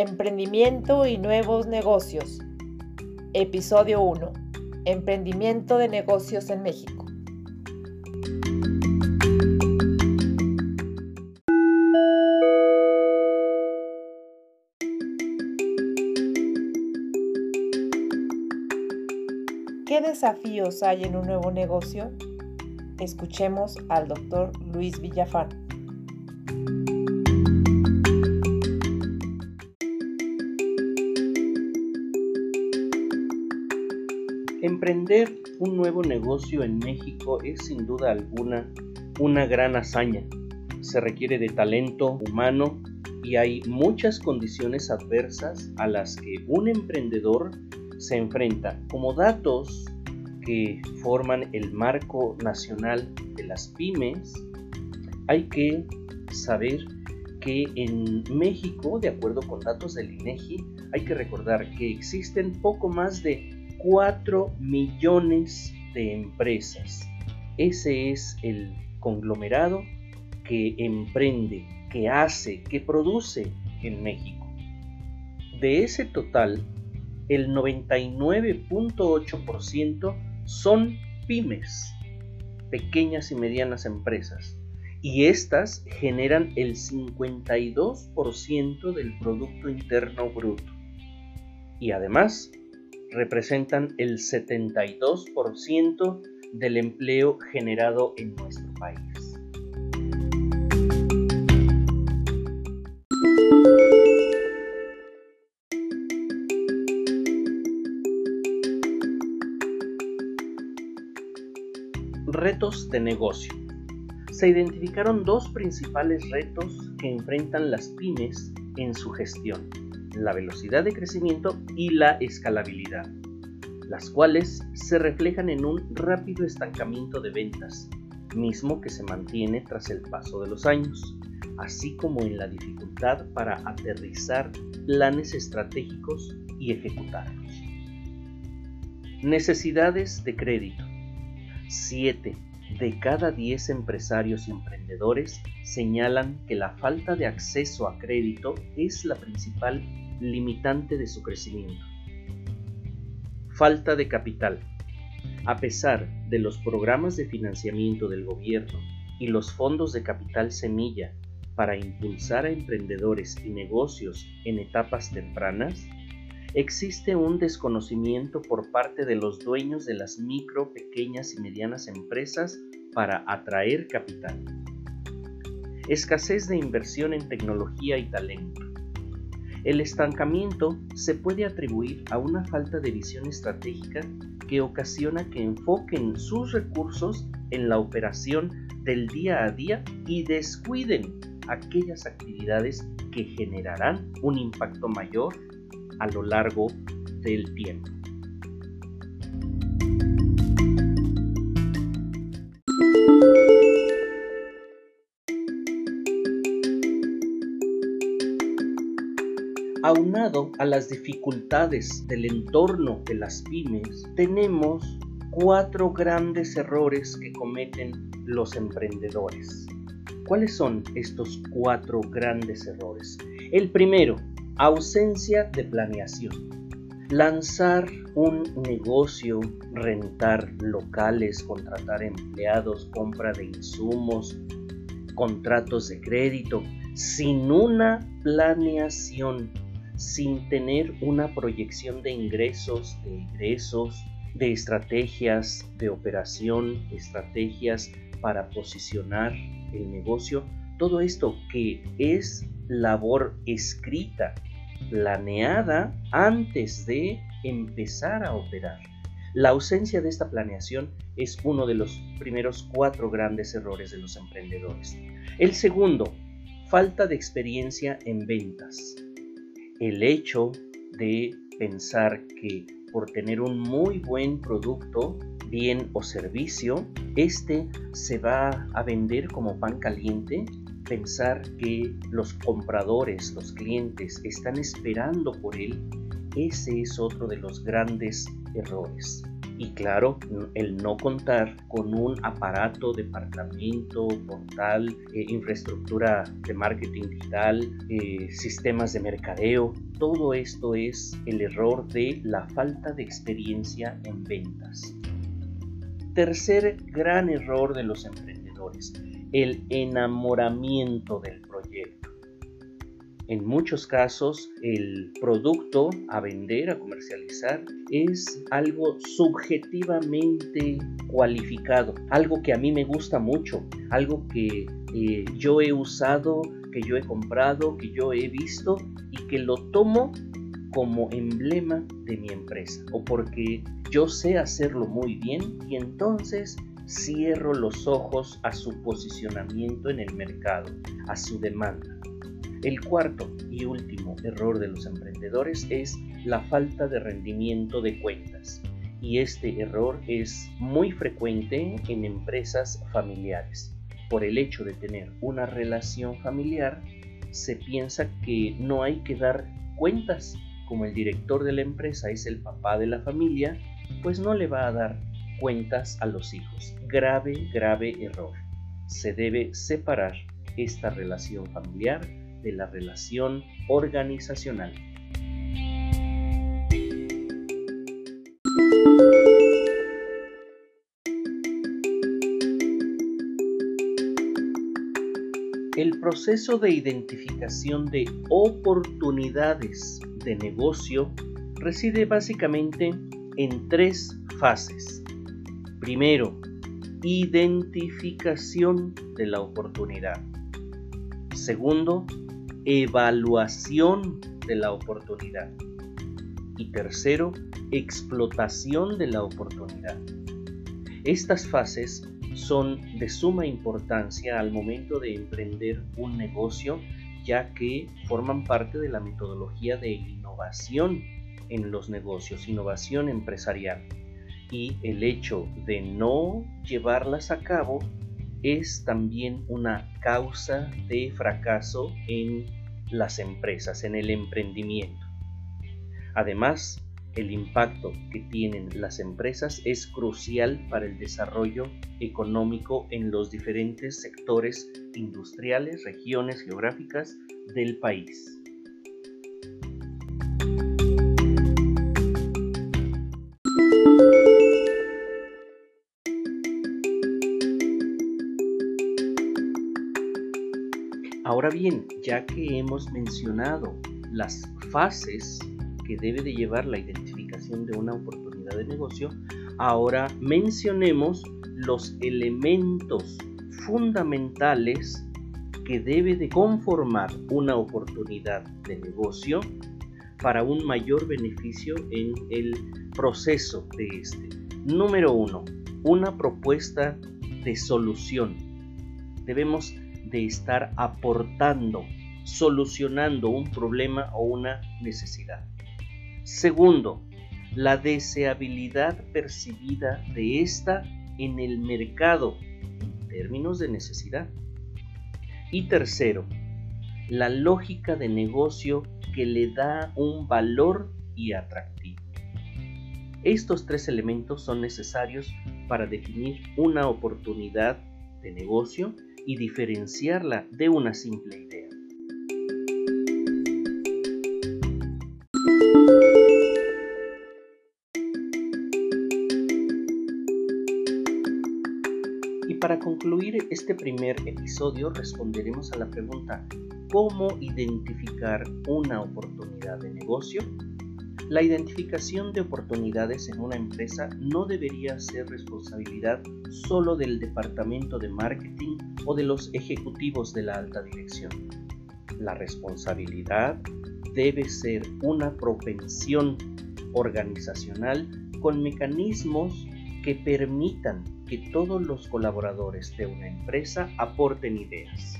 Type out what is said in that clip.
Emprendimiento y nuevos negocios. Episodio 1. Emprendimiento de negocios en México. ¿Qué desafíos hay en un nuevo negocio? Escuchemos al doctor Luis Villafán. Emprender un nuevo negocio en México es sin duda alguna una gran hazaña. Se requiere de talento humano y hay muchas condiciones adversas a las que un emprendedor se enfrenta, como datos que forman el marco nacional de las pymes, hay que saber que en México, de acuerdo con datos del INEGI, hay que recordar que existen poco más de 4 millones de empresas. Ese es el conglomerado que emprende, que hace, que produce en México. De ese total, el 99.8% son pymes, pequeñas y medianas empresas, y estas generan el 52% del Producto Interno Bruto. Y además, representan el 72% del empleo generado en nuestro país. Retos de negocio. Se identificaron dos principales retos que enfrentan las pymes en su gestión la velocidad de crecimiento y la escalabilidad, las cuales se reflejan en un rápido estancamiento de ventas, mismo que se mantiene tras el paso de los años, así como en la dificultad para aterrizar planes estratégicos y ejecutarlos. Necesidades de crédito. 7 de cada 10 empresarios y emprendedores señalan que la falta de acceso a crédito es la principal limitante de su crecimiento. Falta de capital. A pesar de los programas de financiamiento del gobierno y los fondos de capital semilla para impulsar a emprendedores y negocios en etapas tempranas, existe un desconocimiento por parte de los dueños de las micro, pequeñas y medianas empresas para atraer capital. Escasez de inversión en tecnología y talento. El estancamiento se puede atribuir a una falta de visión estratégica que ocasiona que enfoquen sus recursos en la operación del día a día y descuiden aquellas actividades que generarán un impacto mayor a lo largo del tiempo. Aunado a las dificultades del entorno de las pymes, tenemos cuatro grandes errores que cometen los emprendedores. ¿Cuáles son estos cuatro grandes errores? El primero, ausencia de planeación. Lanzar un negocio, rentar locales, contratar empleados, compra de insumos, contratos de crédito, sin una planeación sin tener una proyección de ingresos, de ingresos, de estrategias de operación, estrategias para posicionar el negocio, todo esto que es labor escrita, planeada antes de empezar a operar. La ausencia de esta planeación es uno de los primeros cuatro grandes errores de los emprendedores. El segundo, falta de experiencia en ventas el hecho de pensar que por tener un muy buen producto, bien o servicio, este se va a vender como pan caliente, pensar que los compradores, los clientes están esperando por él, ese es otro de los grandes errores. Y claro, el no contar con un aparato, departamento, portal, eh, infraestructura de marketing digital, eh, sistemas de mercadeo, todo esto es el error de la falta de experiencia en ventas. Tercer gran error de los emprendedores, el enamoramiento del. En muchos casos, el producto a vender, a comercializar, es algo subjetivamente cualificado, algo que a mí me gusta mucho, algo que eh, yo he usado, que yo he comprado, que yo he visto y que lo tomo como emblema de mi empresa o porque yo sé hacerlo muy bien y entonces cierro los ojos a su posicionamiento en el mercado, a su demanda. El cuarto y último error de los emprendedores es la falta de rendimiento de cuentas. Y este error es muy frecuente en empresas familiares. Por el hecho de tener una relación familiar, se piensa que no hay que dar cuentas. Como el director de la empresa es el papá de la familia, pues no le va a dar cuentas a los hijos. Grave, grave error. Se debe separar esta relación familiar de la relación organizacional. El proceso de identificación de oportunidades de negocio reside básicamente en tres fases. Primero, identificación de la oportunidad. Segundo, evaluación de la oportunidad. Y tercero, explotación de la oportunidad. Estas fases son de suma importancia al momento de emprender un negocio ya que forman parte de la metodología de innovación en los negocios, innovación empresarial. Y el hecho de no llevarlas a cabo es también una causa de fracaso en las empresas, en el emprendimiento. Además, el impacto que tienen las empresas es crucial para el desarrollo económico en los diferentes sectores industriales, regiones geográficas del país. Bien, ya que hemos mencionado las fases que debe de llevar la identificación de una oportunidad de negocio, ahora mencionemos los elementos fundamentales que debe de conformar una oportunidad de negocio para un mayor beneficio en el proceso de este. Número uno, una propuesta de solución. Debemos de estar aportando, solucionando un problema o una necesidad. Segundo, la deseabilidad percibida de esta en el mercado en términos de necesidad. Y tercero, la lógica de negocio que le da un valor y atractivo. Estos tres elementos son necesarios para definir una oportunidad de negocio y diferenciarla de una simple idea. Y para concluir este primer episodio responderemos a la pregunta ¿cómo identificar una oportunidad de negocio? La identificación de oportunidades en una empresa no debería ser responsabilidad solo del departamento de marketing o de los ejecutivos de la alta dirección. La responsabilidad debe ser una propensión organizacional con mecanismos que permitan que todos los colaboradores de una empresa aporten ideas.